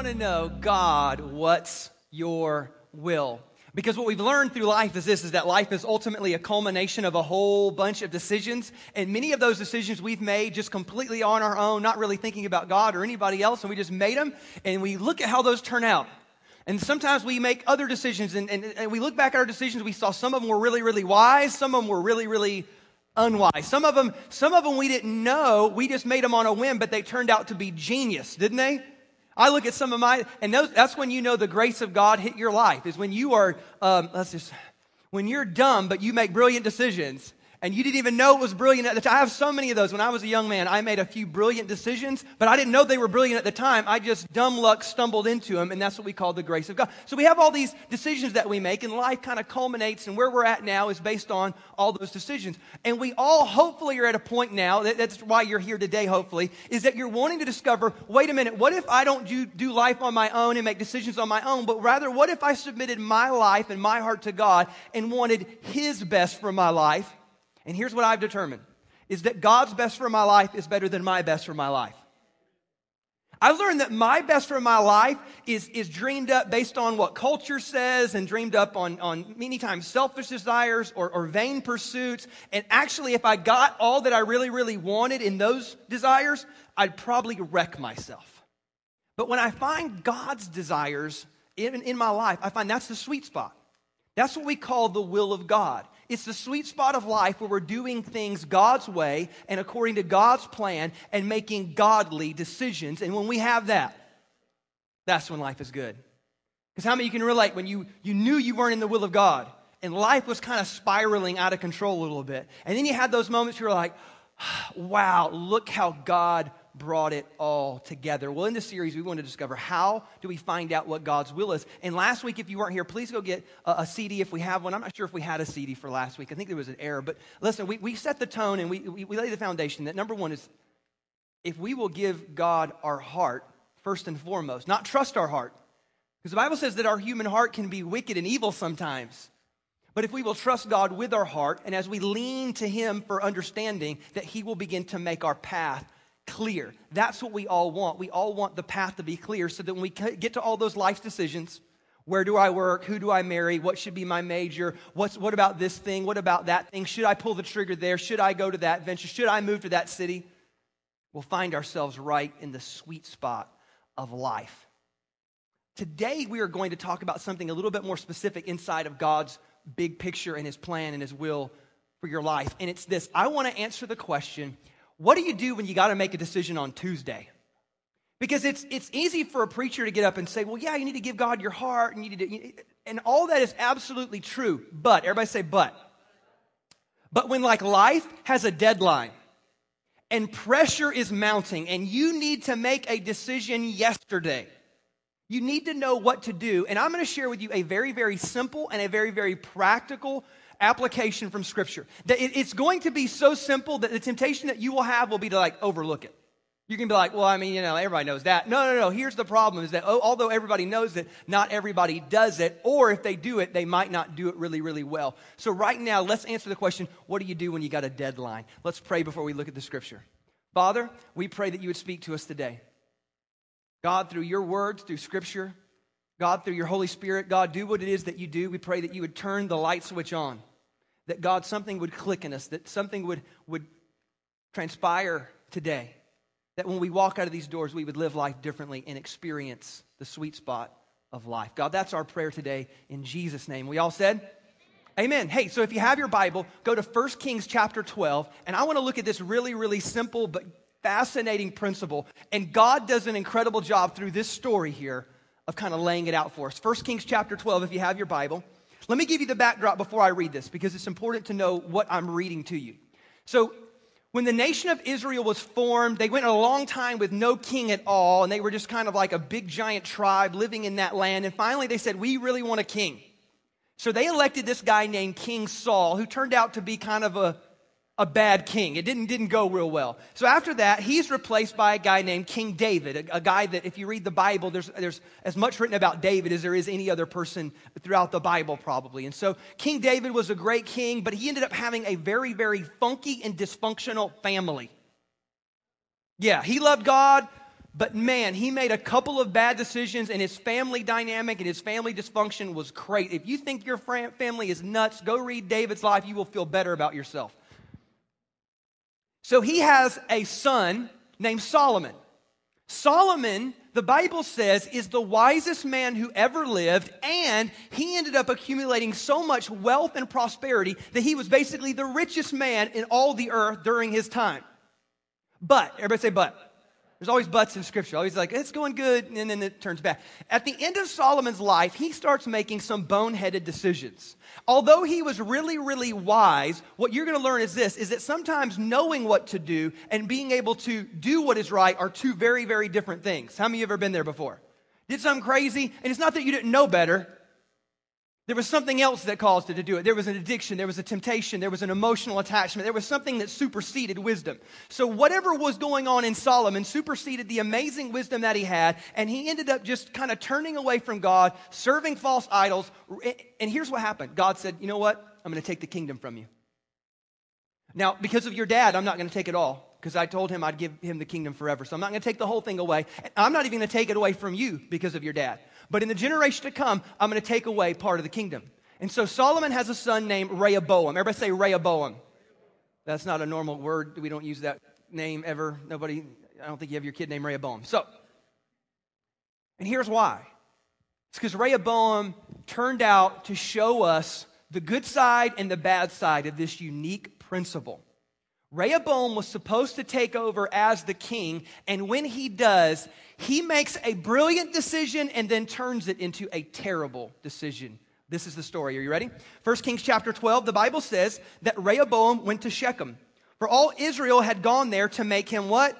Want to know, God, what's your will? Because what we've learned through life is this is that life is ultimately a culmination of a whole bunch of decisions. And many of those decisions we've made just completely on our own, not really thinking about God or anybody else, and we just made them. And we look at how those turn out. And sometimes we make other decisions, and, and, and we look back at our decisions, we saw some of them were really, really wise, some of them were really, really unwise. Some of them, some of them we didn't know, we just made them on a whim, but they turned out to be genius, didn't they? I look at some of my, and those, that's when you know the grace of God hit your life, is when you are, um, let's just, when you're dumb, but you make brilliant decisions and you didn't even know it was brilliant at the time. I have so many of those. When I was a young man, I made a few brilliant decisions, but I didn't know they were brilliant at the time. I just dumb luck stumbled into them, and that's what we call the grace of God. So we have all these decisions that we make, and life kind of culminates, and where we're at now is based on all those decisions. And we all hopefully are at a point now, that, that's why you're here today, hopefully, is that you're wanting to discover wait a minute, what if I don't do, do life on my own and make decisions on my own, but rather, what if I submitted my life and my heart to God and wanted His best for my life? And here's what I've determined is that God's best for my life is better than my best for my life. I've learned that my best for my life is, is dreamed up based on what culture says and dreamed up on, on many times selfish desires or, or vain pursuits. And actually, if I got all that I really, really wanted in those desires, I'd probably wreck myself. But when I find God's desires in, in my life, I find that's the sweet spot. That's what we call the will of God. It's the sweet spot of life where we're doing things God's way and according to God's plan and making godly decisions. And when we have that, that's when life is good. Because how many you can relate when you, you knew you weren't in the will of God and life was kind of spiraling out of control a little bit. And then you had those moments where you're like, wow, look how God brought it all together. Well, in this series, we want to discover how do we find out what God's will is. And last week, if you weren't here, please go get a, a CD if we have one. I'm not sure if we had a CD for last week. I think there was an error. But listen, we, we set the tone and we, we, we lay the foundation that number one is if we will give God our heart, first and foremost, not trust our heart. Because the Bible says that our human heart can be wicked and evil sometimes. But if we will trust God with our heart, and as we lean to Him for understanding, that He will begin to make our path clear. That's what we all want. We all want the path to be clear so that when we get to all those life decisions, where do I work? Who do I marry? What should be my major? What's, what about this thing? What about that thing? Should I pull the trigger there? Should I go to that venture? Should I move to that city? We'll find ourselves right in the sweet spot of life. Today, we are going to talk about something a little bit more specific inside of God's big picture and His plan and His will for your life. And it's this I want to answer the question what do you do when you got to make a decision on Tuesday? Because it's, it's easy for a preacher to get up and say, well, yeah, you need to give God your heart. And, you need to, and all that is absolutely true. But, everybody say, but. But when like life has a deadline and pressure is mounting and you need to make a decision yesterday, you need to know what to do. And I'm going to share with you a very, very simple and a very, very practical application from Scripture. That it's going to be so simple that the temptation that you will have will be to like overlook it. You can be like, well, I mean, you know, everybody knows that. No, no, no. Here's the problem is that oh, although everybody knows it, not everybody does it. Or if they do it, they might not do it really, really well. So right now, let's answer the question what do you do when you got a deadline? Let's pray before we look at the scripture. Father, we pray that you would speak to us today. God, through your words, through scripture, God, through your Holy Spirit, God, do what it is that you do. We pray that you would turn the light switch on that God, something would click in us, that something would, would transpire today. That when we walk out of these doors, we would live life differently and experience the sweet spot of life. God, that's our prayer today in Jesus' name. We all said? Amen. Hey, so if you have your Bible, go to 1 Kings chapter 12, and I want to look at this really, really simple but fascinating principle. And God does an incredible job through this story here of kind of laying it out for us. 1 Kings chapter 12, if you have your Bible. Let me give you the backdrop before I read this because it's important to know what I'm reading to you. So, when the nation of Israel was formed, they went a long time with no king at all, and they were just kind of like a big giant tribe living in that land. And finally, they said, We really want a king. So they elected this guy named King Saul, who turned out to be kind of a a bad king. It didn't, didn't go real well. So after that, he's replaced by a guy named King David, a, a, guy that, if you read the Bible, there's, there's as much written about David as there is any other person throughout the Bible, probably. And so King David was a great king, but he ended up having a very, very funky and dysfunctional family. Yeah, he loved God, But man, he made a couple of bad decisions, and his family dynamic and his family dysfunction was great. If you think your family is nuts, go read David's life. You will feel better about yourself. So he has a son named Solomon. Solomon, the Bible says, is the wisest man who ever lived, and he ended up accumulating so much wealth and prosperity that he was basically the richest man in all the earth during his time. But, everybody say, but. There's always buts in scripture. Always like, it's going good, and then it turns bad. At the end of Solomon's life, he starts making some boneheaded decisions. Although he was really, really wise, what you're going to learn is this, is that sometimes knowing what to do and being able to do what is right are two very, very different things. How many of you have ever been there before? Did something crazy, and it's not that you didn't know better, there was something else that caused it to do it. There was an addiction, there was a temptation, there was an emotional attachment, there was something that superseded wisdom. So, whatever was going on in Solomon superseded the amazing wisdom that he had, and he ended up just kind of turning away from God, serving false idols. And here's what happened God said, You know what? I'm going to take the kingdom from you. Now, because of your dad, I'm not going to take it all because I told him I'd give him the kingdom forever. So I'm not going to take the whole thing away. I'm not even going to take it away from you because of your dad. But in the generation to come, I'm going to take away part of the kingdom. And so Solomon has a son named Rehoboam. Everybody say Rehoboam. That's not a normal word. We don't use that name ever. Nobody, I don't think you have your kid named Rehoboam. So, and here's why. It's because Rehoboam turned out to show us the good side and the bad side of this unique principle. Rehoboam was supposed to take over as the king, and when he does, he makes a brilliant decision and then turns it into a terrible decision. This is the story. Are you ready? 1 Kings chapter 12, the Bible says that Rehoboam went to Shechem. For all Israel had gone there to make him what?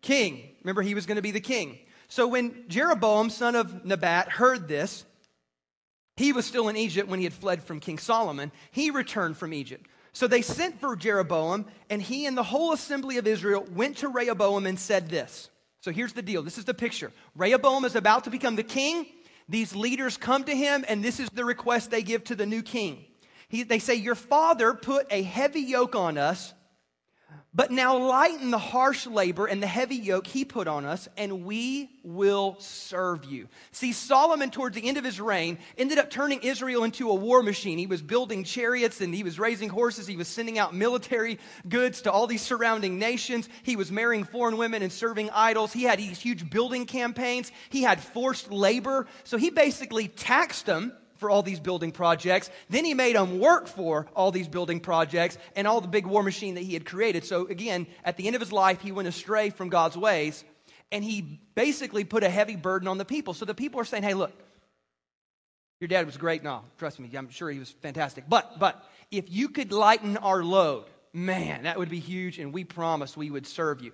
King. Remember, he was going to be the king. So when Jeroboam, son of Nebat, heard this, he was still in Egypt when he had fled from King Solomon. He returned from Egypt. So they sent for Jeroboam, and he and the whole assembly of Israel went to Rehoboam and said this. So here's the deal this is the picture. Rehoboam is about to become the king. These leaders come to him, and this is the request they give to the new king. He, they say, Your father put a heavy yoke on us but now lighten the harsh labor and the heavy yoke he put on us, and we will serve you. See, Solomon, towards the end of his reign, ended up turning Israel into a war machine. He was building chariots and he was raising horses. He was sending out military goods to all these surrounding nations. He was marrying foreign women and serving idols. He had these huge building campaigns. He had forced labor. So he basically taxed them for all these building projects. Then he made them work for all these building projects and all the big war machine that he had created. So again, at the end of his life, he went astray from God's ways and he basically put a heavy burden on the people. So the people are saying, hey, look, your dad was great. No, trust me, I'm sure he was fantastic. But, but if you could lighten our load, man, that would be huge, and we promised we would serve you.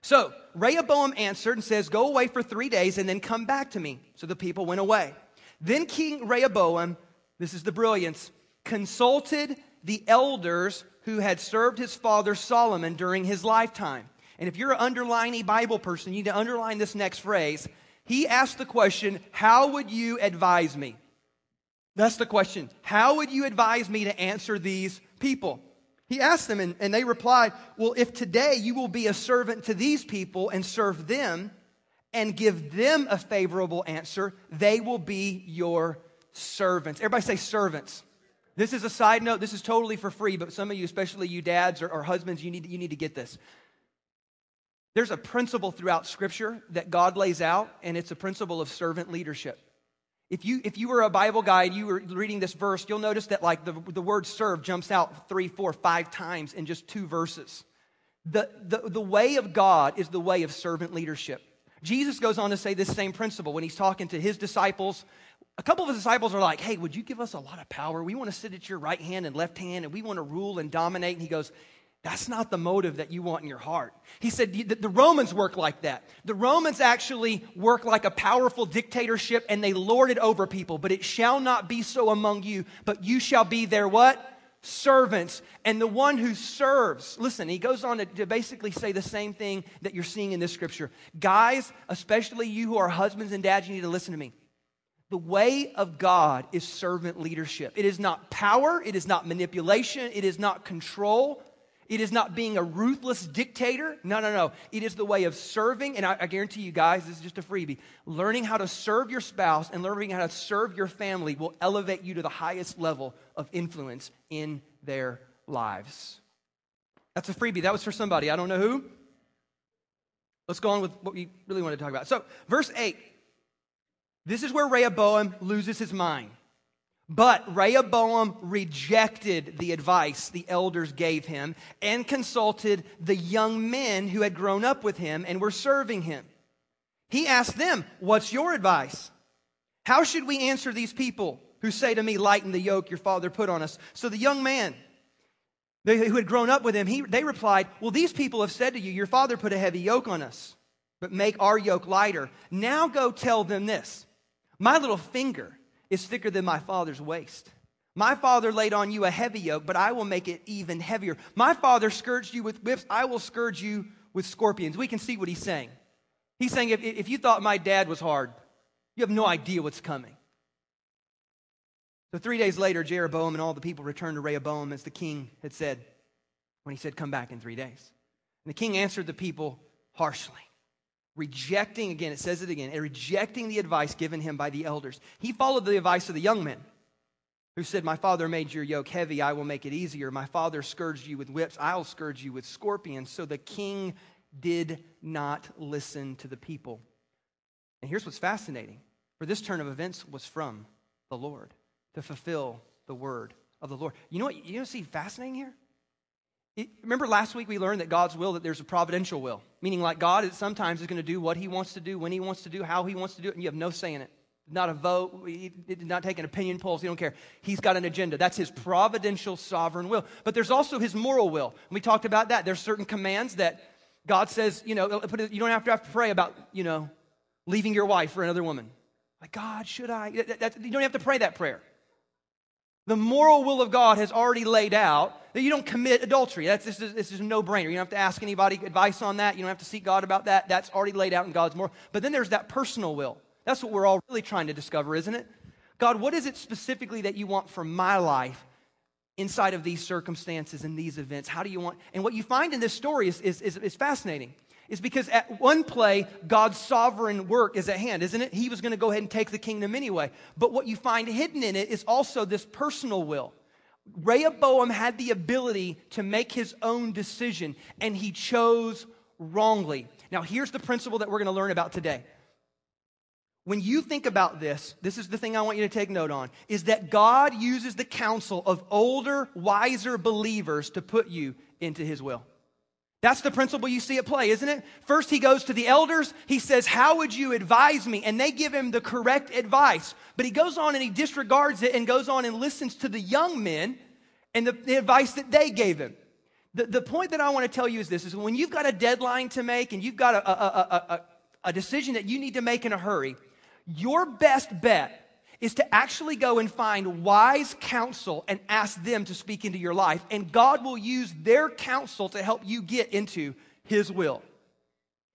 So Rehoboam answered and says, Go away for three days and then come back to me. So the people went away. Then King Rehoboam, this is the brilliance, consulted the elders who had served his father Solomon during his lifetime. And if you're an underlining Bible person, you need to underline this next phrase. He asked the question, How would you advise me? That's the question. How would you advise me to answer these people? He asked them, and, and they replied, Well, if today you will be a servant to these people and serve them, and give them a favorable answer, they will be your servants. Everybody say servants. This is a side note. This is totally for free, but some of you, especially you dads or, or husbands, you need, you need to get this. There's a principle throughout Scripture that God lays out, and it's a principle of servant leadership. If you, if you were a Bible guy and you were reading this verse, you'll notice that like the, the word serve jumps out three, four, five times in just two verses. The, the, the way of God is the way of servant leadership. Jesus goes on to say this same principle when he's talking to his disciples. A couple of his disciples are like, Hey, would you give us a lot of power? We want to sit at your right hand and left hand, and we want to rule and dominate. And he goes, That's not the motive that you want in your heart. He said, The Romans work like that. The Romans actually work like a powerful dictatorship, and they lord it over people. But it shall not be so among you, but you shall be their what? Servants and the one who serves. Listen, he goes on to, to, basically say the same thing that you're seeing in this scripture. Guys, especially you who are husbands and dads, you need to listen to me. The way of God is servant leadership. It is not power, it is not manipulation, it is not control. It is not being a ruthless dictator. No, no, no. It is the way of serving. And I, I, guarantee you guys, this is just a freebie. Learning how to serve your spouse and learning how to serve your family will elevate you to the highest level of influence in their lives. That's a freebie. That was for somebody. I don't know who. Let's go on with what we really want to talk about. So, verse 8. This is where Rehoboam loses his mind. But Rehoboam rejected the advice the elders gave him and consulted the young men who had grown up with him and were serving him. He asked them, What's your advice? How should we answer these people who say to me, Lighten the yoke your father put on us? So the young man who had grown up with him, he, they replied, Well, these people have said to you, Your father put a heavy yoke on us, but make our yoke lighter. Now go tell them this My little finger is thicker than my father's waist. My father laid on you a heavy yoke, but I will make it even heavier. My father scourged you with whips, I will scourge you with scorpions. We can see what he's saying. He's saying, if, if you thought my dad was hard, you have no idea what's coming. So three days later, Jeroboam and all the people returned to Rehoboam as the king had said when he said, Come back in three days. And the king answered the people harshly rejecting, again, it says it again, and rejecting the advice given him by the elders. He followed the advice of the young men who said, My father made your yoke heavy, I will make it easier. My father scourged you with whips, I'll scourge you with scorpions. So the king did not listen to the people. And here's what's fascinating for this turn of events was from the Lord to fulfill the word of the Lord. You know what you know see fascinating here? Remember last week we learned that God's will, that there's a providential will, meaning like God is, sometimes is going to do what he wants to do, when he wants to do, how he wants to do it, and you have no say in it. Not a vote, he did not take an opinion polls, he don't care. He's got an agenda. That's his providential sovereign will. But there's also his moral will. And We talked about that. There's certain commands that God says, you know, uh, you don't have to have to pray about, you know, leaving your wife for another woman. Like, God, should I? You don't have to pray that prayer. The moral will of God has already laid out that you don't commit adultery. That's this is, this is a no-brainer. You don't have to ask anybody advice on that. You don't have to seek God about that. That's already laid out in God's moral. But then there's that personal will. That's what we're all really trying to discover, isn't it? God, what is it specifically that you want for my life inside of these circumstances and these events? How do you want? And what you find in this story is, is, is, is fascinating is because at one play, God's sovereign work is at hand, isn't it? He was going to go ahead and take the kingdom anyway. But what you find hidden in it is also this personal will. Rehoboam had the ability to make his own decision, and he chose wrongly. Now, here's the principle that we're going to learn about today. When you think about this, this is the thing I want you to take note on, is that God uses the counsel of older, wiser believers to put you into his will. That's the principle you see at play, isn't it? First, he goes to the elders. He says, How would you advise me? And they give him the correct advice. But he goes on and he disregards it and goes on and listens to the young men and the, the advice that they gave him. The, the point that I want to tell you is this is when you've got a deadline to make and you've got a, a, a, a decision that you need to make in a hurry, your best bet is to actually go and find wise counsel and ask them to speak into your life. And God will use their counsel to help you get into His will.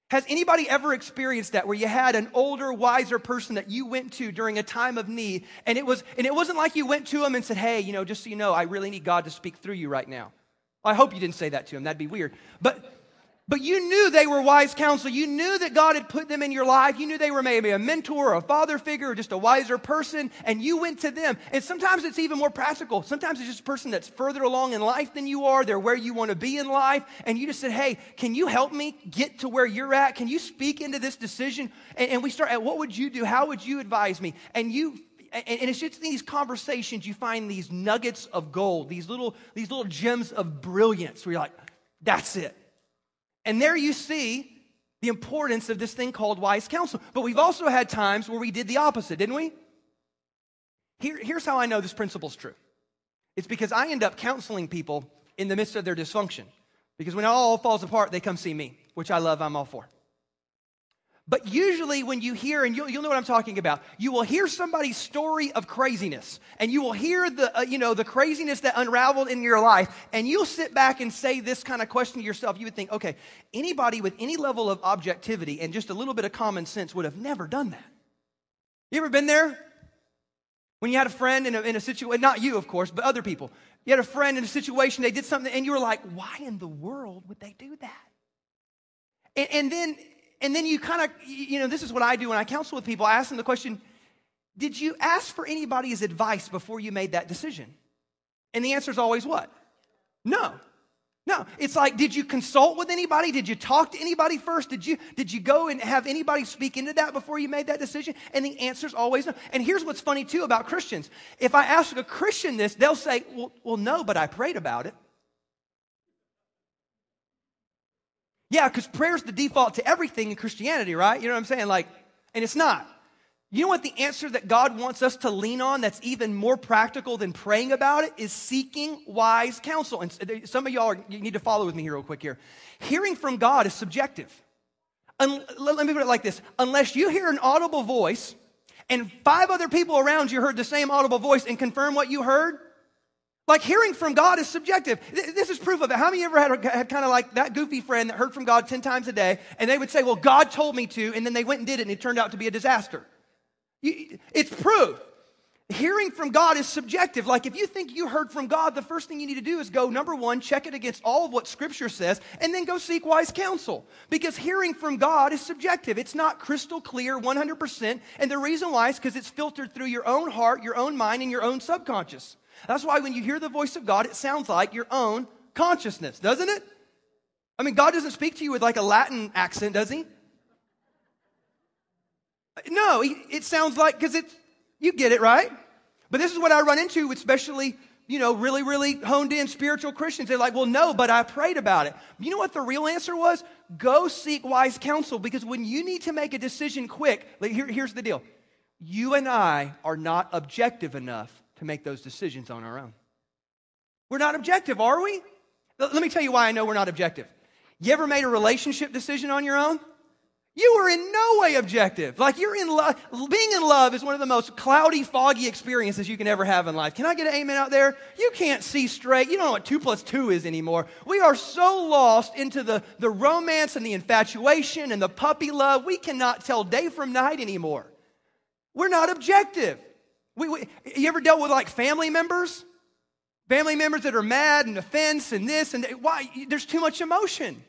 Has anybody ever experienced that where you had an older, wiser person that you went to during a time of need and it was and it wasn't like you went to them and said, "Hey, you know, just so you know, I really need God to speak through you right now." I hope you didn't say that to him. That'd be weird. But but you knew they were wise counsel. You knew that God had put them in your life. You knew they were maybe a mentor or a father figure or just a wiser person, and you went to them. And sometimes it's even more practical. Sometimes it's just a person that's further along in life than you are. They're where you want to be in life. And you just said, Hey, can you help me get to where you're at? Can you speak into this decision? And, and we start at what would you do? How would you advise me? And you and, it's just these conversations you find these nuggets of gold, these little, these little gems of brilliance where you're like, that's it. And there you see the importance of this thing called wise counsel. But we've also had times where we did the opposite, didn't we? Here, here's how I know this principle is true it's because I end up counseling people in the midst of their dysfunction. Because when it all falls apart, they come see me, which I love, I'm all for. But usually, when you hear, and you'll, you'll, know what I'm talking about, you will hear somebody's story of craziness, and you will hear the, uh, you know, the craziness that unraveled in your life, and you'll sit back and say this kind of question to yourself. You would think, okay, anybody with any level of objectivity and just a little bit of common sense would have never done that. You ever been there? When you had a friend in a, in a situation, not you, of course, but other people. You had a friend in a situation, they did something, and you were like, why in the world would they do that? And, and then, and then you kind of, you know, this is what I do when I counsel with people. I ask them the question, did you ask for anybody's advice before you made that decision? And the answer is always what? No. No, it's like, did you consult with anybody? Did you talk to anybody first? Did you, did you go and have anybody speak into that before you made that decision? And the answer is always no. And here's what's funny too about Christians. If I ask a Christian this, they'll say, well, well no, but I prayed about it. Yeah, because prayer's the default to everything in Christianity, right? You know what I'm saying? Like, and it's not. You know what the answer that God wants us to lean on that's even more practical than praying about it is seeking wise counsel. And some of y'all are, you need to follow with me here real quick here. Hearing from God is subjective. Un, let me put it like this. Unless you hear an audible voice and five other people around you heard the same audible voice and confirm what you heard, like hearing from God is subjective. This is proof of it. How many of you ever had, had kind of like that goofy friend that heard from God 10 times a day and they would say, well, God told me to, and then they went and did it and it turned out to be a disaster? It's proof. Hearing from God is subjective. Like if you think you heard from God, the first thing you need to do is go, number one, check it against all of what Scripture says, and then go seek wise counsel. Because hearing from God is subjective. It's not crystal clear 100%. And the reason why is because it's filtered through your own heart, your own mind, and your own subconscious. That's why when you hear the voice of God, it sounds like your own consciousness, doesn't it? I mean, God doesn't speak to you with like a Latin accent, does he? No, it sounds like, because it's, you get it, right? But this is what I run into, especially, you know, really, really honed in spiritual Christians. They're like, well, no, but I prayed about it. You know what the real answer was? Go seek wise counsel because when you need to make a decision quick, like here, here's the deal. You and I are not objective enough to make those decisions on our own. We're not objective, are we? Let me tell you why I know we're not objective. You ever made a relationship decision on your own? You were in no way objective. Like you're in love. Being in love is one of the most cloudy, foggy experiences you can ever have in life. Can I get an amen out there? You can't see straight. You don't know what two plus two is anymore. We are so lost into the, the romance and the infatuation and the puppy love. We cannot tell day from night anymore. We're not objective. We, we, you ever dealt with like family members? Family members that are mad and offense and this and why? There's too much emotion.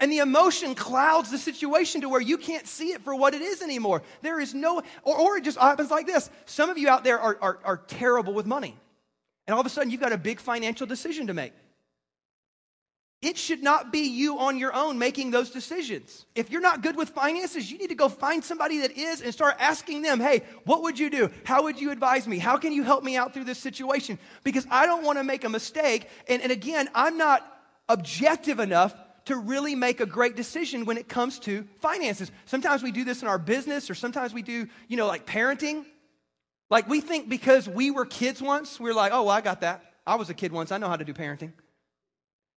And the emotion clouds the situation to where you can't see it for what it is anymore. There is no, or, or it just happens like this. Some of you out there are, are, are terrible with money. And all of a sudden, you've got a big financial decision to make. It should not be you on your own making those decisions. If you're not good with finances, you need to go find somebody that is and start asking them, hey, what would you do? How would you advise me? How can you help me out through this situation? Because I don't want to make a mistake. And, and again, I'm not objective enough to really make a great decision when it comes to finances. Sometimes we do this in our business, or sometimes we do, you know, like parenting. Like we think because we were kids once, we're like, oh, well, I got that. I was a kid once. I know how to do parenting.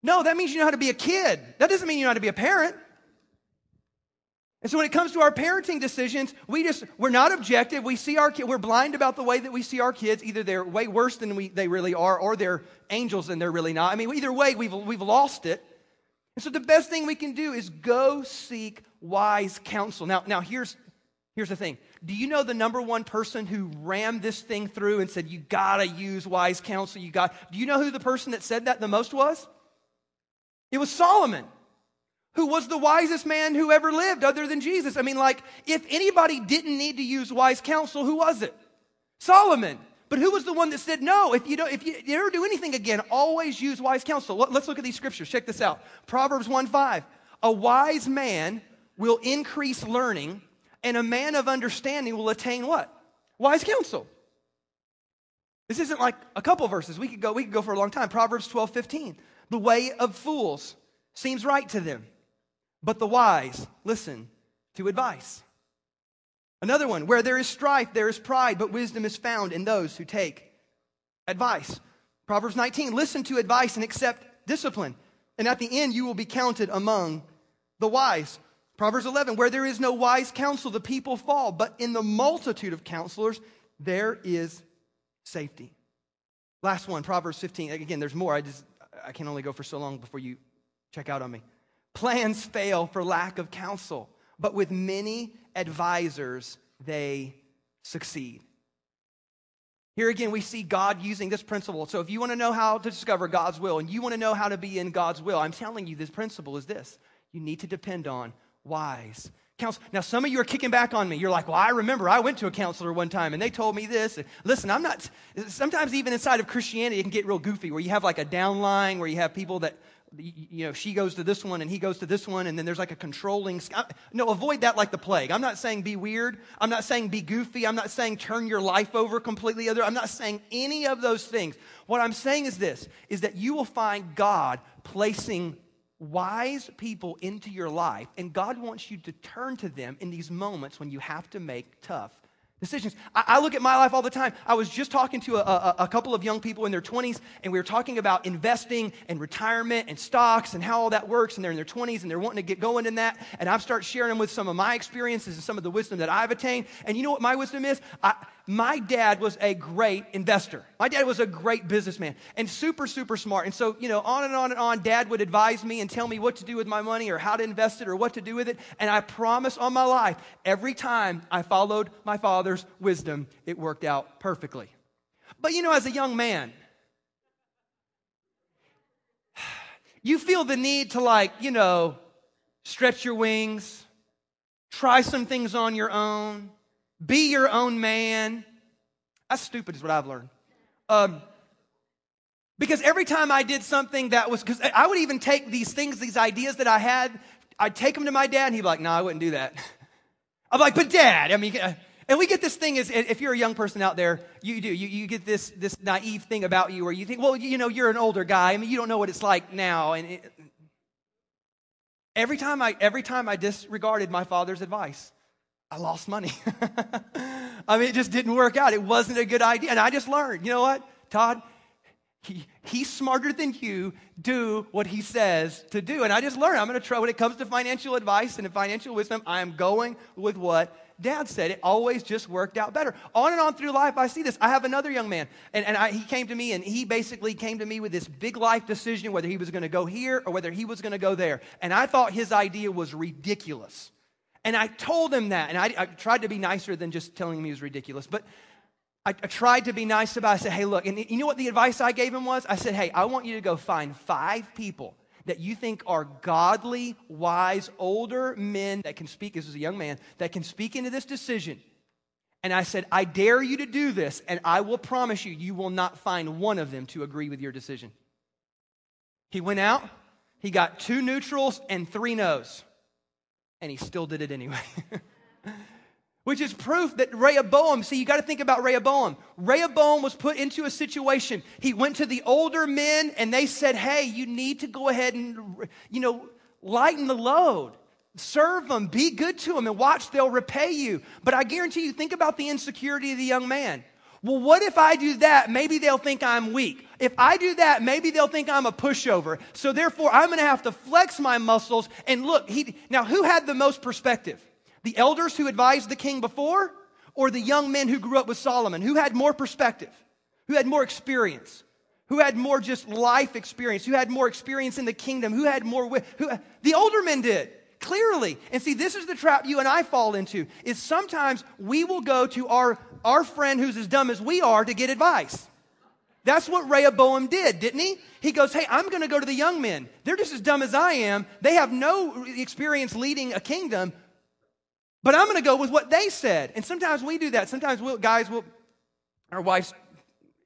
No, that means you know how to be a kid. That doesn't mean you know how to be a parent. And so when it comes to our parenting decisions, we just we're not objective. We see our we're blind about the way that we see our kids. Either they're way worse than we, they really are, or they're angels and they're really not. I mean, either way, we've we've lost it. And so the best thing we can do is go seek wise counsel. Now, now here's, here's the thing. Do you know the number one person who rammed this thing through and said, you gotta use wise counsel? You got, do you know who the person that said that the most was? It was Solomon, who was the wisest man who ever lived other than Jesus. I mean, like, if anybody didn't need to use wise counsel, who was it? Solomon. But who was the one that said, no, if you, don't, if you, ever do anything again, always use wise counsel? Let's look at these scriptures. Check this out. Proverbs 1 5. A wise man will increase learning, and a man of understanding will attain what? Wise counsel. This isn't like a couple verses. We could go, we could go for a long time. Proverbs 12 15. The way of fools seems right to them, but the wise listen to advice. Another one, where there is strife, there is pride, but wisdom is found in those who take advice. Proverbs 19, listen to advice and accept discipline, and at the end you will be counted among the wise. Proverbs 11, where there is no wise counsel, the people fall, but in the multitude of counselors, there is safety. Last one, Proverbs 15. Again, there's more. I just I can only go for so long before you check out on me. Plans fail for lack of counsel, but with many advisors, they succeed. Here again, we see God using this principle. So, if you want to know how to discover God's will and you want to know how to be in God's will, I'm telling you, this principle is this you need to depend on wise counsel. Now, some of you are kicking back on me. You're like, well, I remember I went to a counselor one time and they told me this. Listen, I'm not, sometimes even inside of Christianity, it can get real goofy where you have like a downline where you have people that you know, she goes to this one and he goes to this one, and then there's like a controlling. No, avoid that like the plague. I'm not saying be weird. I'm not saying be goofy. I'm not saying turn your life over completely other. I'm not saying any of those things. What I'm saying is this is that you will find God placing wise people into your life, and God wants you to turn to them in these moments when you have to make tough decisions. I, I, look at my life all the time. I was just talking to a, a, a, couple of young people in their 20s, and we were talking about investing and retirement and stocks and how all that works. And they're in their 20s and they're wanting to get going in that. And I've started sharing them with some of my experiences and some of the wisdom that I've attained. And you know what my wisdom is? I, my dad was a great investor. My dad was a great businessman and super, super smart. And so, you know, on and on and on, dad would advise me and tell me what to do with my money or how to invest it or what to do with it. And I promise on my life, every time I followed my father's wisdom, it worked out perfectly. But, you know, as a young man, you feel the need to, like, you know, stretch your wings, try some things on your own be your own man. That's stupid, is what I've learned. Um, because every time I did something that was, because I would even take these things, these ideas that I had, I'd take them to my dad, and he'd be like, no, I wouldn't do that. I'm like, but dad, I mean, and we get this thing is if you're a young person out there, you do. You, you get this, this naive thing about you where you think, well, you know, you're an older guy. I mean, you don't know what it's like now. And it, every time I every time I disregarded my father's advice, I lost money. I mean, it just didn't work out. It wasn't a good idea. And I just learned, you know what, Todd? He, he's smarter than you. Do what he says to do. And I just learned I'm going to try, when it comes to financial advice and financial wisdom, I am going with what dad said. It always just worked out better. On and on through life, I see this. I have another young man, and, and I, he came to me, and he basically came to me with this big life decision whether he was going to go here or whether he was going to go there. And I thought his idea was ridiculous. And I told him that. And I, I, tried to be nicer than just telling him he was ridiculous. But I, I tried to be nice about it. I said, hey, look. And you know what the advice I gave him was? I said, hey, I want you to go find five people that you think are godly, wise, older men that can speak. This is a young man that can speak into this decision. And I said, I dare you to do this, and I will promise you, you will not find one of them to agree with your decision. He went out, he got two neutrals and three no's and he still did it anyway. Which is proof that Rehoboam, see, you got to think about Rehoboam. Rehoboam was put into a situation. He went to the older men and they said, hey, you need to go ahead and, you know, lighten the load. Serve them, be good to them, and watch, they'll repay you. But I guarantee you, think about the insecurity of the young man. Well, what if I do that? Maybe they'll think I'm weak. If I do that, maybe they'll think I'm a pushover. So therefore, I'm going to have to flex my muscles. And look, he, now who had the most perspective? The elders who advised the king before, or the young men who grew up with Solomon? Who had more perspective? Who had more experience? Who had more just life experience? Who had more experience in the kingdom? Who had more? Who, the older men did clearly. And see, this is the trap you and I fall into. Is sometimes we will go to our our friend who's as dumb as we are to get advice. That's what Rehoboam did, didn't he? He goes, Hey, I'm going to go to the young men. They're just as dumb as I am. They have no experience leading a kingdom, but I'm going to go with what they said. And sometimes we do that. Sometimes we'll, guys will, our wife's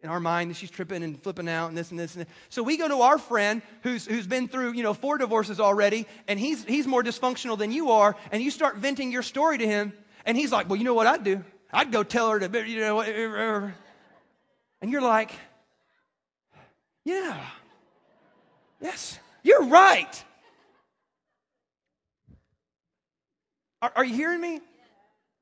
in our mind, she's tripping and flipping out and this and this and this. So we go to our friend who's, who's been through, you know, four divorces already, and he's, he's more dysfunctional than you are, and you start venting your story to him, and he's like, Well, you know what I'd do? I'd go tell her to, you know, and you're like, yeah, yes, you're right. Are, are you hearing me?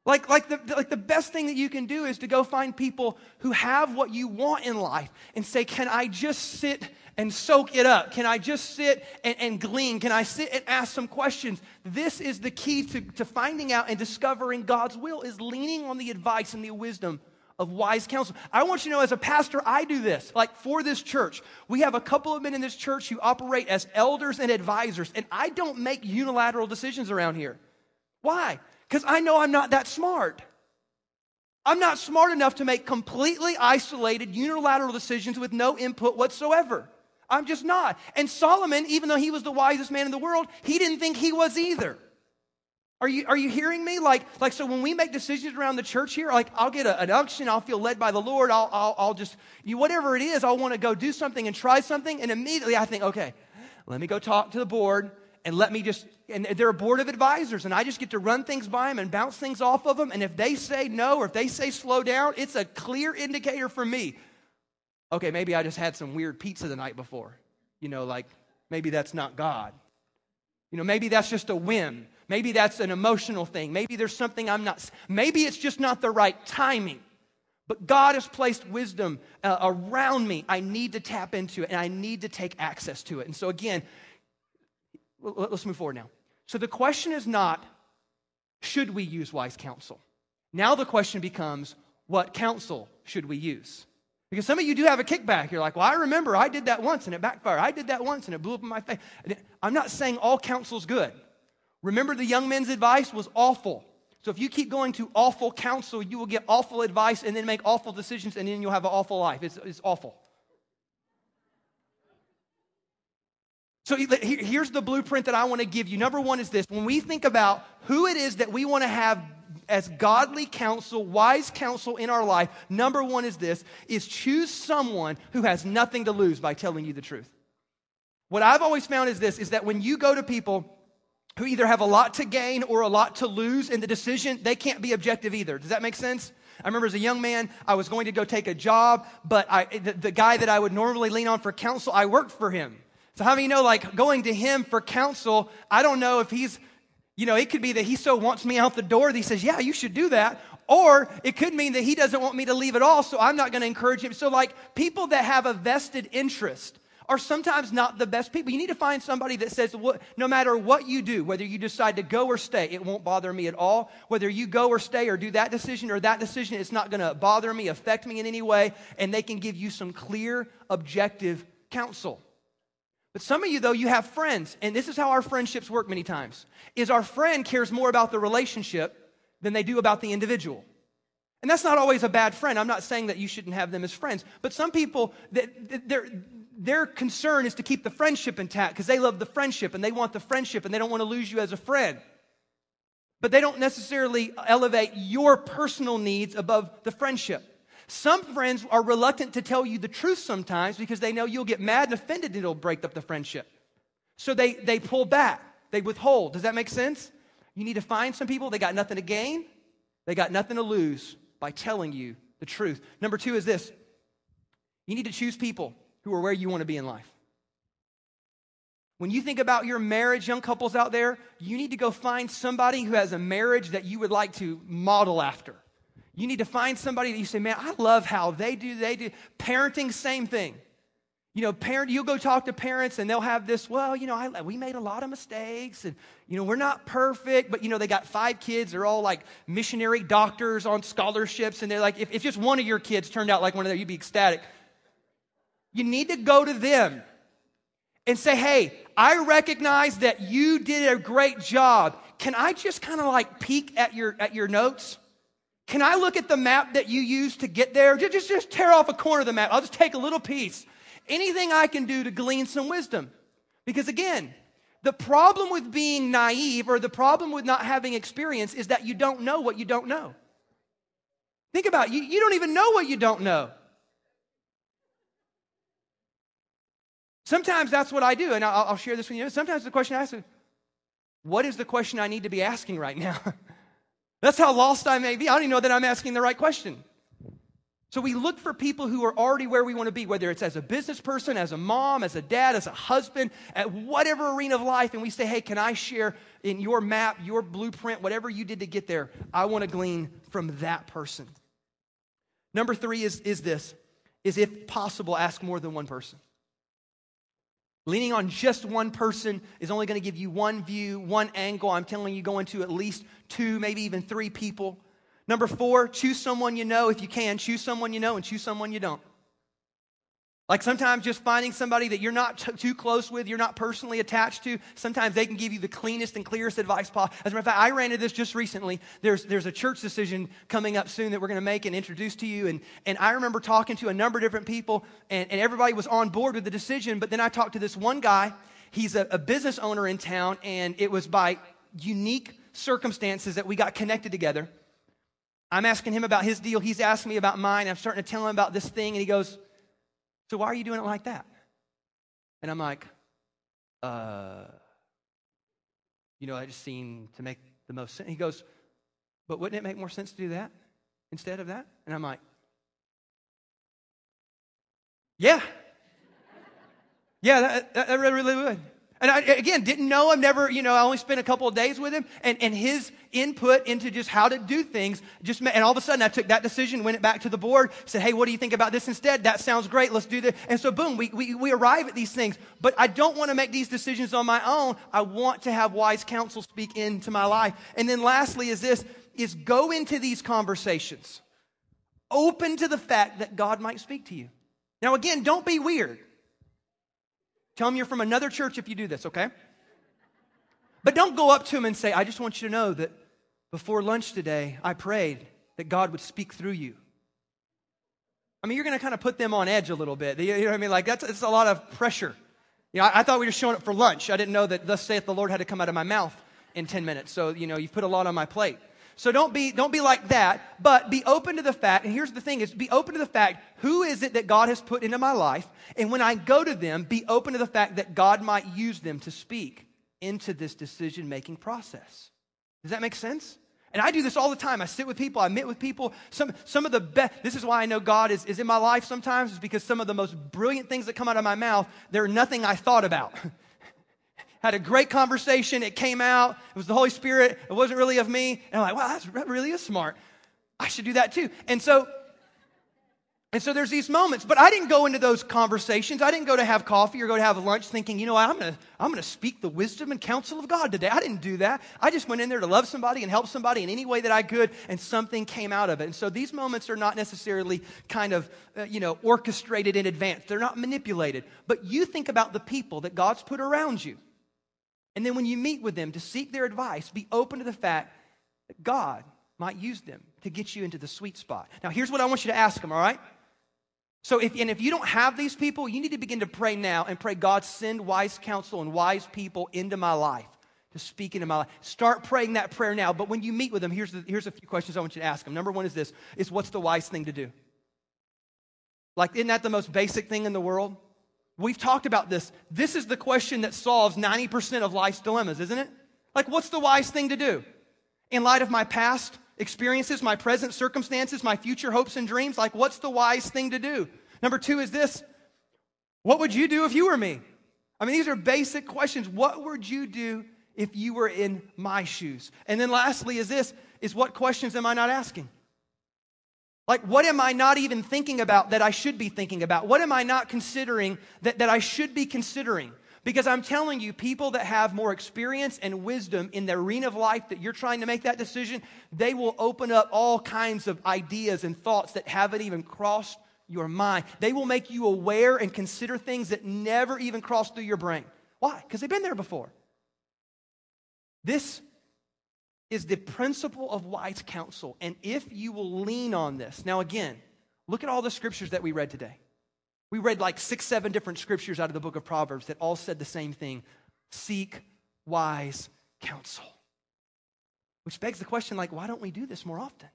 Like, like, the, like the best thing that you can do is to go find people who have what you want in life and say, Can I just sit and soak it up? Can I just sit and, and glean? Can I sit and ask some questions? This is the key to, to finding out and discovering God's will is leaning on the advice and the wisdom of wise counsel. I want you to know as a pastor, I do this. Like for this church, we have a couple of men in this church who operate as elders and advisors, and I don't make unilateral decisions around here. Why? because I know I'm not that smart. I'm not smart enough to make completely isolated, unilateral decisions with no input whatsoever. I'm just not. And Solomon, even though he was the wisest man in the world, he didn't think he was either. Are you, are you hearing me? Like, like, so when we make decisions around the church here, like, I'll get a, an unction, I'll feel led by the Lord, I'll, I'll, I'll just, you, whatever it is, I'll want to go do something and try something, and immediately I think, okay, let me go talk to the board, and let me just, and they're a board of advisors, and I just get to run things by them and bounce things off of them, and if they say no, or if they say slow down, it's a clear indicator for me. Okay, maybe I just had some weird pizza the night before. You know, like, maybe that's not God. You know, maybe that's just a whim. Maybe that's an emotional thing. Maybe there's something I'm not, maybe it's just not the right timing. But God has placed wisdom uh, around me. I need to tap into it and I need to take access to it. And so, again, let's move forward now. So, the question is not, should we use wise counsel? Now, the question becomes, what counsel should we use? Because some of you do have a kickback. You're like, well, I remember I did that once and it backfired. I did that once and it blew up in my face. I'm not saying all counsel's good. Remember, the young men's advice was awful. So if you keep going to awful counsel, you will get awful advice and then make awful decisions and then you'll have an awful life. It's, it's awful. So here's the blueprint that I want to give you. Number one is this when we think about who it is that we want to have as godly counsel, wise counsel in our life, number one is this is choose someone who has nothing to lose by telling you the truth. What I've always found is this is that when you go to people who either have a lot to gain or a lot to lose in the decision, they can't be objective either. Does that make sense? I remember as a young man, I was going to go take a job, but I, the, the guy that I would normally lean on for counsel, I worked for him. So, how many know, like, going to him for counsel, I don't know if he's, you know, it could be that he so wants me out the door that he says, Yeah, you should do that. Or it could mean that he doesn't want me to leave at all, so I'm not going to encourage him. So, like, people that have a vested interest, are sometimes not the best people. You need to find somebody that says, no matter what you do, whether you decide to go or stay, it won't bother me at all. Whether you go or stay or do that decision or that decision, it's not going to bother me, affect me in any way. And they can give you some clear, objective counsel. But some of you, though, you have friends, and this is how our friendships work many times, is our friend cares more about the relationship than they do about the individual. And that's not always a bad friend. I'm not saying that you shouldn't have them as friends. But some people, they're, their concern is to keep the friendship intact because they love the friendship and they want the friendship and they don't want to lose you as a friend. But they don't necessarily elevate your personal needs above the friendship. Some friends are reluctant to tell you the truth sometimes because they know you'll get mad and offended and it'll break up the friendship. So they, they pull back, they withhold. Does that make sense? You need to find some people, they got nothing to gain, they got nothing to lose by telling you the truth. Number two is this you need to choose people who are where you want to be in life. When you think about your marriage, young couples out there, you need to go find somebody who has a marriage that you would like to model after. You need to find somebody that you say, man, I love how they do, they do. Parenting, same thing. You know, parent, you'll go talk to parents and they'll have this, well, you know, I, we made a lot of mistakes and, you know, we're not perfect, but, you know, they got five kids. They're all like missionary doctors on scholarships. And they're like, if, if just one of your kids turned out like one of them, you'd be ecstatic. You need to go to them and say, hey, I recognize that you did a great job. Can I just kind of like peek at your, at your notes? Can I look at the map that you used to get there? Just, just, just tear off a corner of the map. I'll just take a little piece. Anything I can do to glean some wisdom. Because again, the problem with being naive or the problem with not having experience is that you don't know what you don't know. Think about it. You, you don't even know what you don't know. Sometimes that's what I do, and I'll, I'll share this with you. Sometimes the question I ask is, what is the question I need to be asking right now? that's how lost I may be. I don't even know that I'm asking the right question. So we look for people who are already where we want to be, whether it's as a business person, as a mom, as a dad, as a husband, at whatever arena of life, and we say, hey, can I share in your map, your blueprint, whatever you did to get there? I want to glean from that person. Number three is, is this, is if possible, ask more than one person. Leaning on just one person is only going to give you one view, one angle. I'm telling you, go into at least two, maybe even three people. Number four, choose someone you know if you can. Choose someone you know and choose someone you don't. Like sometimes just finding somebody that you're not t- too close with, you're not personally attached to, sometimes they can give you the cleanest and clearest advice possible. As a matter of fact, I ran into this just recently. There's, there's a church decision coming up soon that we're going to make and introduce to you. And, and I remember talking to a number of different people, and, and everybody was on board with the decision. But then I talked to this one guy. He's a, a business owner in town, and it was by unique circumstances that we got connected together. I'm asking him about his deal. He's asking me about mine. I'm starting to tell him about this thing, and he goes, so why are you doing it like that? And I'm like, uh, you know, I just seem to make the most sense. He goes, but wouldn't it make more sense to do that instead of that? And I'm like, yeah. Yeah, that, that really would. And I, again, didn't know him, never, you know, I only spent a couple of days with him. And, and his input into just how to do things just, and all of a sudden I took that decision, went it back to the board, said, hey, what do you think about this instead? That sounds great, let's do this. And so boom, we, we, we arrive at these things. But I don't want to make these decisions on my own. I want to have wise counsel speak into my life. And then lastly is this, is go into these conversations open to the fact that God might speak to you. Now again, don't be weird. Tell them you're from another church if you do this, okay? But don't go up to them and say, I just want you to know that before lunch today, I prayed that God would speak through you. I mean, you're going to kind of put them on edge a little bit. You know what I mean? Like, that's, that's a lot of pressure. You know, I, I thought we were showing up for lunch. I didn't know that thus saith the Lord had to come out of my mouth in 10 minutes. So, you know, you've put a lot on my plate. So don't be, don't be like that, but be open to the fact, and here's the thing is be open to the fact, who is it that God has put into my life? And when I go to them, be open to the fact that God might use them to speak into this decision making process. Does that make sense? And I do this all the time. I sit with people, I meet with people. Some, some of the best, this is why I know God is, is in my life sometimes, is because some of the most brilliant things that come out of my mouth, they're nothing I thought about. had a great conversation. It came out. It was the Holy Spirit. It wasn't really of me. And I'm like, wow, that's, that really is smart. I should do that too. And so, and so there's these moments, but I didn't go into those conversations. I didn't go to have coffee or go to have lunch thinking, you know what, I'm gonna, I'm gonna speak the wisdom and counsel of God today. I didn't do that. I just went in there to love somebody and help somebody in any way that I could, and something came out of it. And so these moments are not necessarily kind of, uh, you know, orchestrated in advance. They're not manipulated. But you think about the people that God's put around you. And then when you meet with them to seek their advice, be open to the fact that God might use them to get you into the sweet spot. Now, here's what I want you to ask them, all right? So, if, and if you don't have these people, you need to begin to pray now and pray, God, send wise counsel and wise people into my life to speak into my life. Start praying that prayer now. But when you meet with them, here's, the, here's a few questions I want you to ask them. Number one is this is what's the wise thing to do? Like, isn't that the most basic thing in the world? We've talked about this. This is the question that solves 90% of life's dilemmas, isn't it? Like, what's the wise thing to do? In light of my past experiences, my present circumstances, my future hopes and dreams, like, what's the wise thing to do? Number two is this What would you do if you were me? I mean, these are basic questions. What would you do if you were in my shoes? And then lastly is this is what questions am I not asking? Like, what am I not even thinking about that I should be thinking about? What am I not considering that, that I should be considering? Because I'm telling you, people that have more experience and wisdom in the arena of life that you're trying to make that decision, they will open up all kinds of ideas and thoughts that haven't even crossed your mind. They will make you aware and consider things that never even crossed through your brain. Why? Because they've been there before. This is the principle of wise counsel. And if you will lean on this, now again, look at all the scriptures that we read today. We read like six, seven different scriptures out of the book of Proverbs that all said the same thing seek wise counsel. Which begs the question like, why don't we do this more often?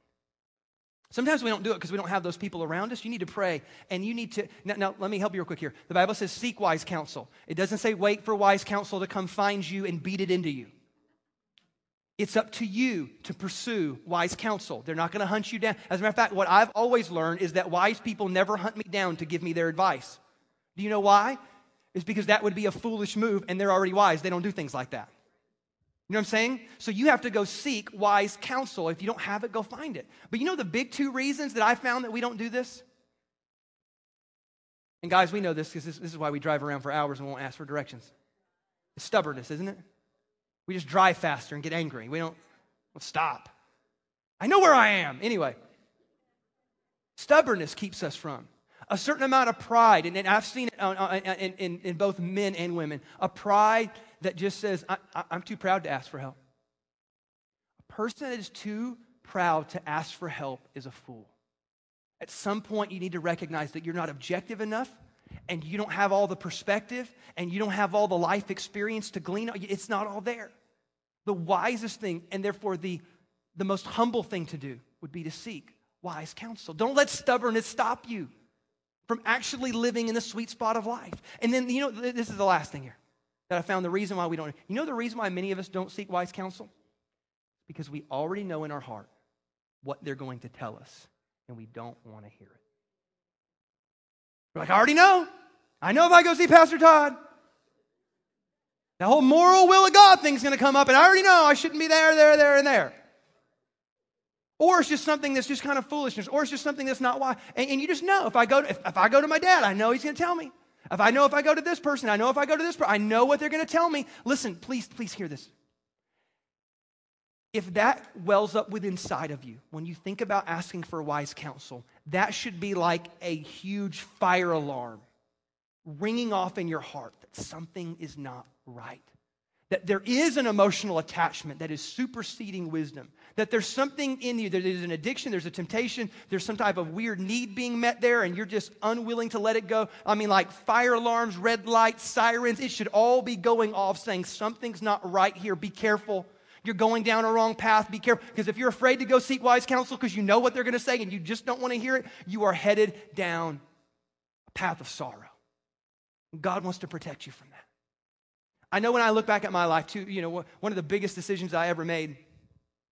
Sometimes we don't do it because we don't have those people around us. You need to pray and you need to. Now, now, let me help you real quick here. The Bible says seek wise counsel. It doesn't say wait for wise counsel to come find you and beat it into you. It's up to you to pursue wise counsel. They're not going to hunt you down. As a matter of fact, what I've always learned is that wise people never hunt me down to give me their advice. Do you know why? It's because that would be a foolish move, and they're already wise. They don't do things like that. You know what I'm saying? So you have to go seek wise counsel. If you don't have it, go find it. But you know the big two reasons that I found that we don't do this? And guys, we know this because this, this is why we drive around for hours and won't ask for directions. It's stubbornness, isn't it? We just drive faster and get angry. We don't we'll stop. I know where I am. Anyway, stubbornness keeps us from. a certain amount of pride, and, I've seen it in, in, in, both men and women, a pride that just says, I, I'm too proud to ask for help. A person that is too proud to ask for help is a fool. At some point, you need to recognize that you're not objective enough and you don't have all the perspective and you don't have all the life experience to glean. It's not all there. The wisest thing, and therefore the, the most humble thing to do, would be to seek wise counsel. Don't let stubbornness stop you from actually living in the sweet spot of life. And then, you know, this is the last thing here that I found the reason why we don't. You know the reason why many of us don't seek wise counsel? Because we already know in our heart what they're going to tell us, and we don't want to hear it. We're like, I already know. I know if I go see Pastor Todd, the whole moral will of God thing's going to come up, and I already know I shouldn't be there, there, there, and there. Or it's just something that's just kind of foolishness, or it's just something that's not why. And, and you just know if I go to, if, if I go to my dad, I know he's going to tell me. If I know if I go to this person, I know if I go to this person, I know what they're going to tell me. Listen, please, please hear this. If that wells up within inside of you, when you think about asking for wise counsel, that should be like a huge fire alarm ringing off in your heart that something is not right. That there is an emotional attachment that is superseding wisdom. That there's something in you, there's an addiction, there's a temptation, there's some type of weird need being met there, and you're just unwilling to let it go. I mean, like fire alarms, red lights, sirens, it should all be going off saying something's not right here. Be careful. You're going down a wrong path. Be careful. Because if you're afraid to go seek wise counsel because you know what they're going to say and you just don't want to hear it, you are headed down a path of sorrow. God wants to protect you from that. I know when I look back at my life, too, you know, one of the biggest decisions I ever made,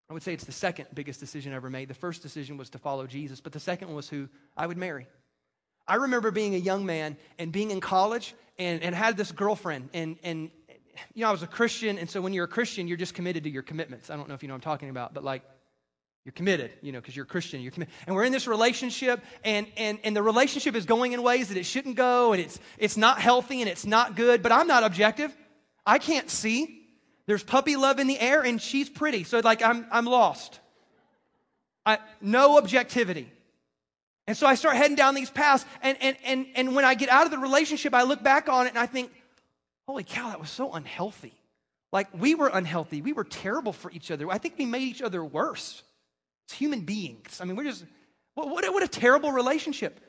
I would say it's the second biggest decision I ever made. The first decision was to follow Jesus, but the second one was who I would marry. I remember being a young man and being in college and, and had this girlfriend, and, and you know, I was a Christian, and so when you're a Christian, you're just committed to your commitments. I don't know if you know what I'm talking about, but like, you're committed, you know, because you're a Christian. You're committed. And we're in this relationship, and, and, and the relationship is going in ways that it shouldn't go, and it's, it's not healthy and it's not good, but I'm not objective. I can't see. There's puppy love in the air, and she's pretty. So, like, I'm, I'm lost. I, no objectivity. And so I start heading down these paths, and, and, and, and when I get out of the relationship, I look back on it and I think, holy cow, that was so unhealthy. Like, we were unhealthy. We were terrible for each other. I think we made each other worse. It's human beings. I mean, we're just, what, what, a, what a terrible relationship.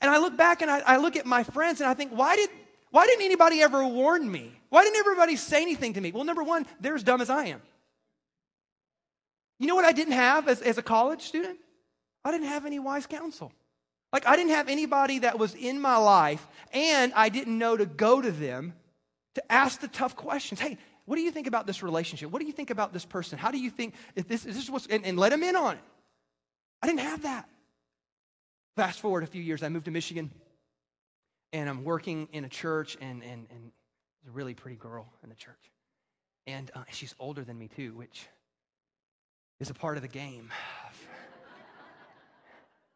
And I look back and I, I look at my friends and I think, why, did, why didn't anybody ever warn me? Why didn't everybody say anything to me? Well, number one, they're as dumb as I am. You know what I didn't have as, as a college student? I didn't have any wise counsel. Like, I didn't have anybody that was in my life, and I didn't know to go to them to ask the tough questions. Hey, what do you think about this relationship? What do you think about this person? How do you think if this is this what's and, and let them in on it? I didn't have that. Fast forward a few years, I moved to Michigan and I'm working in a church and and and there's a really pretty girl in the church. And uh, she's older than me too, which is a part of the game.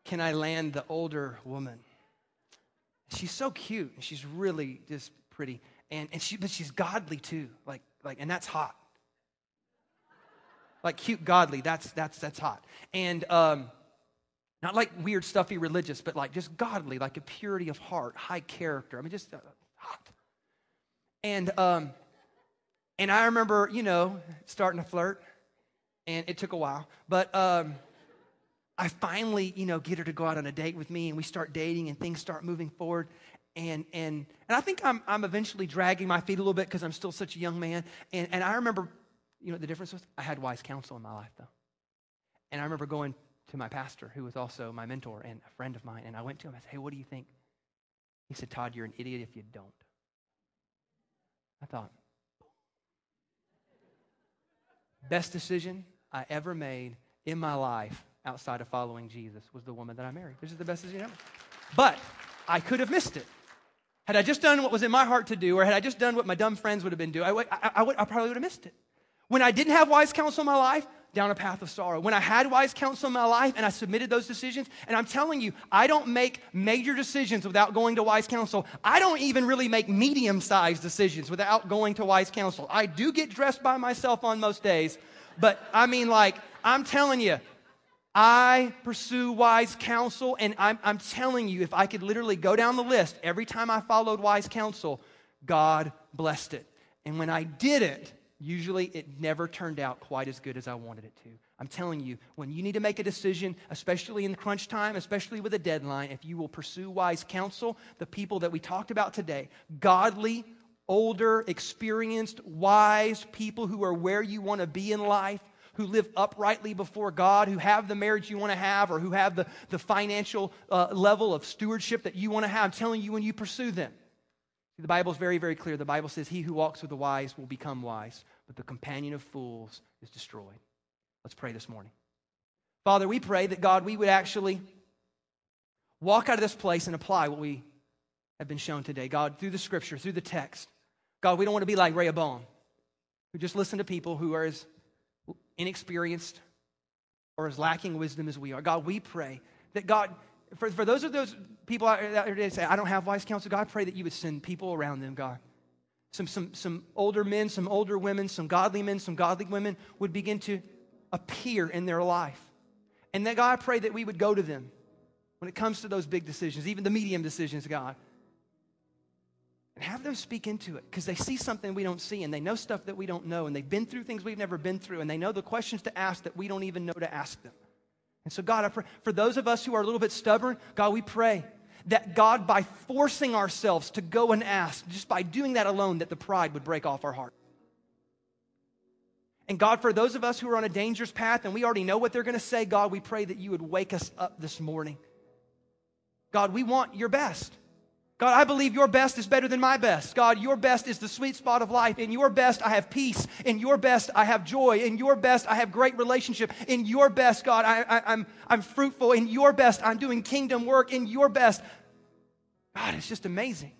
Can I land the older woman? She's so cute. And she's really just pretty and, and she, but she's godly too. Like, like, and that's hot. Like cute, godly. That's that's that's hot. And um, not like weird, stuffy, religious, but like just godly, like a purity of heart, high character. I mean, just uh, hot. And um, and I remember, you know, starting to flirt, and it took a while, but um, I finally, you know, get her to go out on a date with me, and we start dating, and things start moving forward and and and I think I'm I'm eventually dragging my feet a little bit because I'm still such a young man. And and I remember, you know, the difference was I had wise counsel in my life though. And I remember going to my pastor, who was also my mentor and a friend of mine, and I went to him. I said, "Hey, what do you think?" He said, "Todd, you're an idiot if you don't." I thought, best decision I ever made in my life outside of following Jesus was the woman that I married. This is the best decision ever. But I could have missed it. Had I just done what was in my heart to do, or had I just done what my dumb friends would have been doing, I, I, I, would, I probably would have missed it. When I didn't have wise counsel in my life, down a path of sorrow. When I had wise counsel in my life and I submitted those decisions, and I'm telling you, I don't make major decisions without going to wise counsel. I don't even really make medium sized decisions without going to wise counsel. I do get dressed by myself on most days, but I mean, like, I'm telling you, I pursue wise counsel, and I'm, I'm telling you, if I could literally go down the list, every time I followed wise counsel, God blessed it. And when I did it, usually it never turned out quite as good as I wanted it to. I'm telling you, when you need to make a decision, especially in crunch time, especially with a deadline, if you will pursue wise counsel, the people that we talked about today, godly, older, experienced, wise people who are where you want to be in life, who live uprightly before God, who have the marriage you want to have, or who have the, the financial uh, level of stewardship that you want to have. I'm telling you, when you pursue them, the Bible is very, very clear. The Bible says, He who walks with the wise will become wise, but the companion of fools is destroyed. Let's pray this morning. Father, we pray that God, we would actually walk out of this place and apply what we have been shown today. God, through the scripture, through the text. God, we don't want to be like Rehoboam, who just listen to people who are as inexperienced or as lacking wisdom as we are. God, we pray that God, for, for those of those people out there say, I don't have wise counsel, God, I pray that you would send people around them, God. Some, some, some older men, some older women, some godly men, some godly women would begin to appear in their life. And that, God, I pray that we would go to them when it comes to those big decisions, even the medium decisions, God. And have them speak into it because they see something we don't see and they know stuff that we don't know and they've been through things we've never been through and they know the questions to ask that we don't even know to ask them. And so, God, I pray for those of us who are a little bit stubborn, God, we pray that God, by forcing ourselves to go and ask, just by doing that alone, that the pride would break off our heart. And God, for those of us who are on a dangerous path and we already know what they're going to say, God, we pray that you would wake us up this morning. God, we want your best. God, I believe your best is better than my best. God, your best is the sweet spot of life. In your best, I have peace. In your best, I have joy. In your best, I have great relationship. In your best, God, I, I, I'm, I'm fruitful. In your best, I'm doing kingdom work. In your best, God, it's just amazing.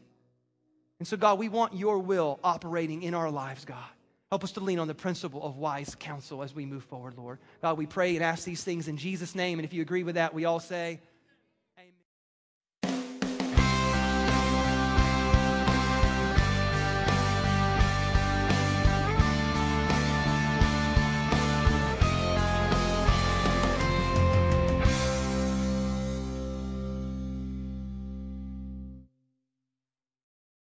And so, God, we want your will operating in our lives, God. Help us to lean on the principle of wise counsel as we move forward, Lord. God, we pray and ask these things in Jesus' name. And if you agree with that, we all say,